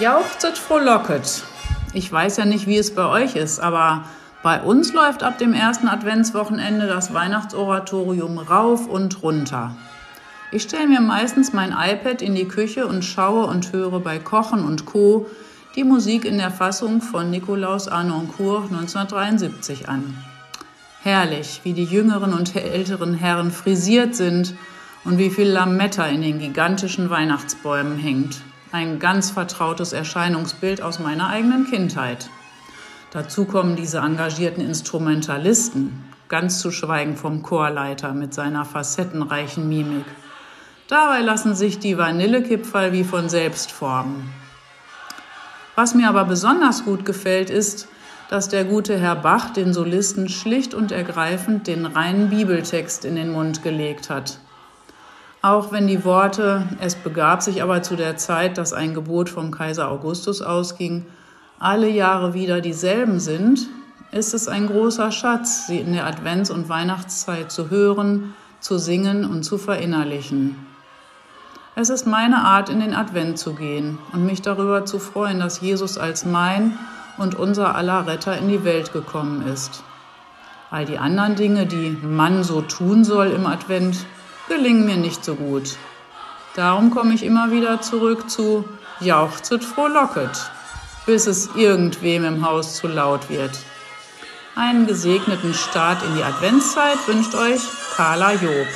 Jauchzet frohlocket. Ich weiß ja nicht, wie es bei euch ist, aber bei uns läuft ab dem ersten Adventswochenende das Weihnachtsoratorium rauf und runter. Ich stelle mir meistens mein iPad in die Küche und schaue und höre bei Kochen und Co. die Musik in der Fassung von Nikolaus Arnoncourt 1973 an. Herrlich, wie die jüngeren und älteren Herren frisiert sind und wie viel Lametta in den gigantischen Weihnachtsbäumen hängt. Ein ganz vertrautes Erscheinungsbild aus meiner eigenen Kindheit. Dazu kommen diese engagierten Instrumentalisten, ganz zu schweigen vom Chorleiter mit seiner facettenreichen Mimik. Dabei lassen sich die Vanillekipferl wie von selbst formen. Was mir aber besonders gut gefällt, ist, dass der gute Herr Bach den Solisten schlicht und ergreifend den reinen Bibeltext in den Mund gelegt hat. Auch wenn die Worte, es begab sich aber zu der Zeit, dass ein Gebot vom Kaiser Augustus ausging, alle Jahre wieder dieselben sind, ist es ein großer Schatz, sie in der Advents- und Weihnachtszeit zu hören, zu singen und zu verinnerlichen. Es ist meine Art, in den Advent zu gehen und mich darüber zu freuen, dass Jesus als mein und unser aller Retter in die Welt gekommen ist. All die anderen Dinge, die man so tun soll im Advent, gelingen mir nicht so gut. Darum komme ich immer wieder zurück zu Jauchzet frohlocket, bis es irgendwem im Haus zu laut wird. Einen gesegneten Start in die Adventszeit wünscht euch Carla Job.